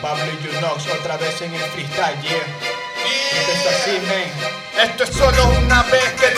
Pablo y Junox otra vez en el freestyle, yeah. Esto es así, man. Esto es solo una vez que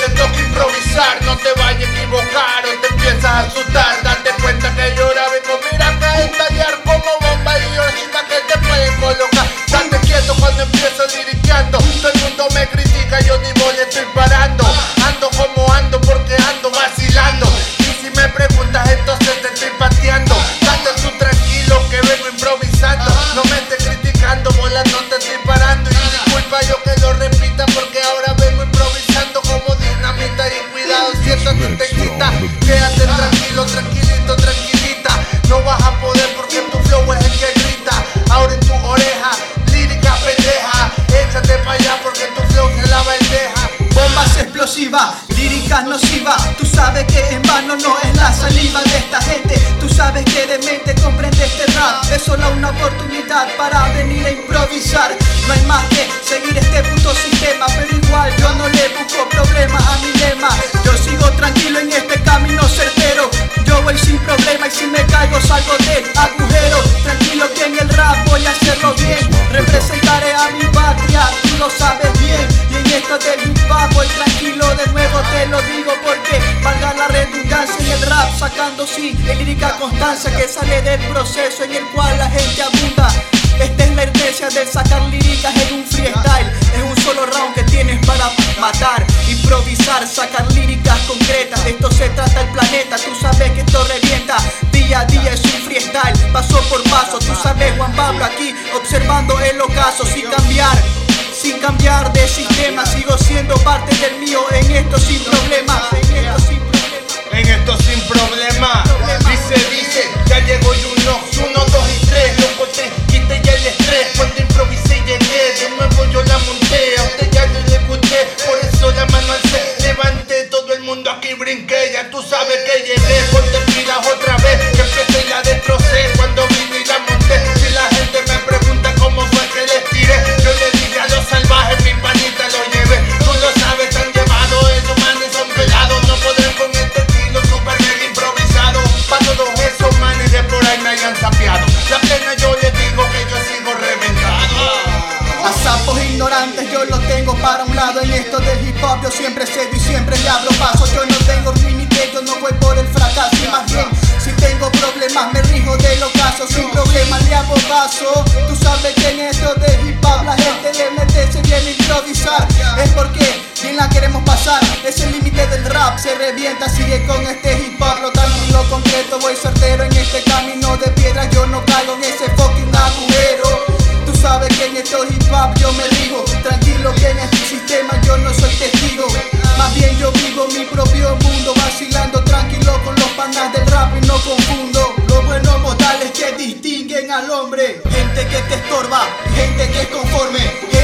Explosivas, líricas nocivas. Tú sabes que en vano no es la saliva de esta gente. Tú sabes que de mente comprende este rap. Es solo una oportunidad para venir a improvisar. No hay más que seguir este puto sistema. Pero igual yo no le busco problema a mi lema. Yo sigo tranquilo en este camino certero. Yo voy sin problema y si me caigo salgo del agujero. Tranquilo que en el rap voy a hacerlo bien. Representaré a mi patria, tú lo sabes en el rap sacando sí en lírica constancia que sale del proceso en el cual la gente abunda. Esta es la esencia del sacar líricas en un freestyle. Es un solo round que tienes para matar, improvisar, sacar líricas concretas. De esto se trata el planeta. Tú sabes que esto revienta. Día a día es un freestyle, paso por paso. Tú sabes, Juan Pablo, aquí observando el ocaso sin cambiar. Sin cambiar de sistema, sigo siendo parte del mío en esto sin problema. Mundo aquí brinqué. Ya tú sabes que llegué. Ponte pilas otra vez, que empecé y la destrocé. Cuando y la monté, si la gente me pregunta cómo fue que les tiré, yo le dije a los salvajes, mi panita lo llevé. Tú lo sabes, tan llevado, esos manes son pelados. No podrán con este estilo super improvisado. Pa' todos esos manes de por ahí me hayan sapeado. La plena yo A sapos ignorantes yo los tengo para un lado. En esto del hip hop yo siempre cedo y siempre le abro paso. Yo no tengo límite yo no voy por el fracaso. Y más bien si tengo problemas me rijo del ocaso sin problema le hago paso tú sabes que en esto del hip hop la gente le mete se viene improvisar. Es porque bien la queremos pasar. Es el límite del rap se revienta sigue con este hip hop lo tranquilo concreto voy certero rap y no confundo. Los buenos modales que distinguen al hombre. Gente que te estorba, gente que es conforme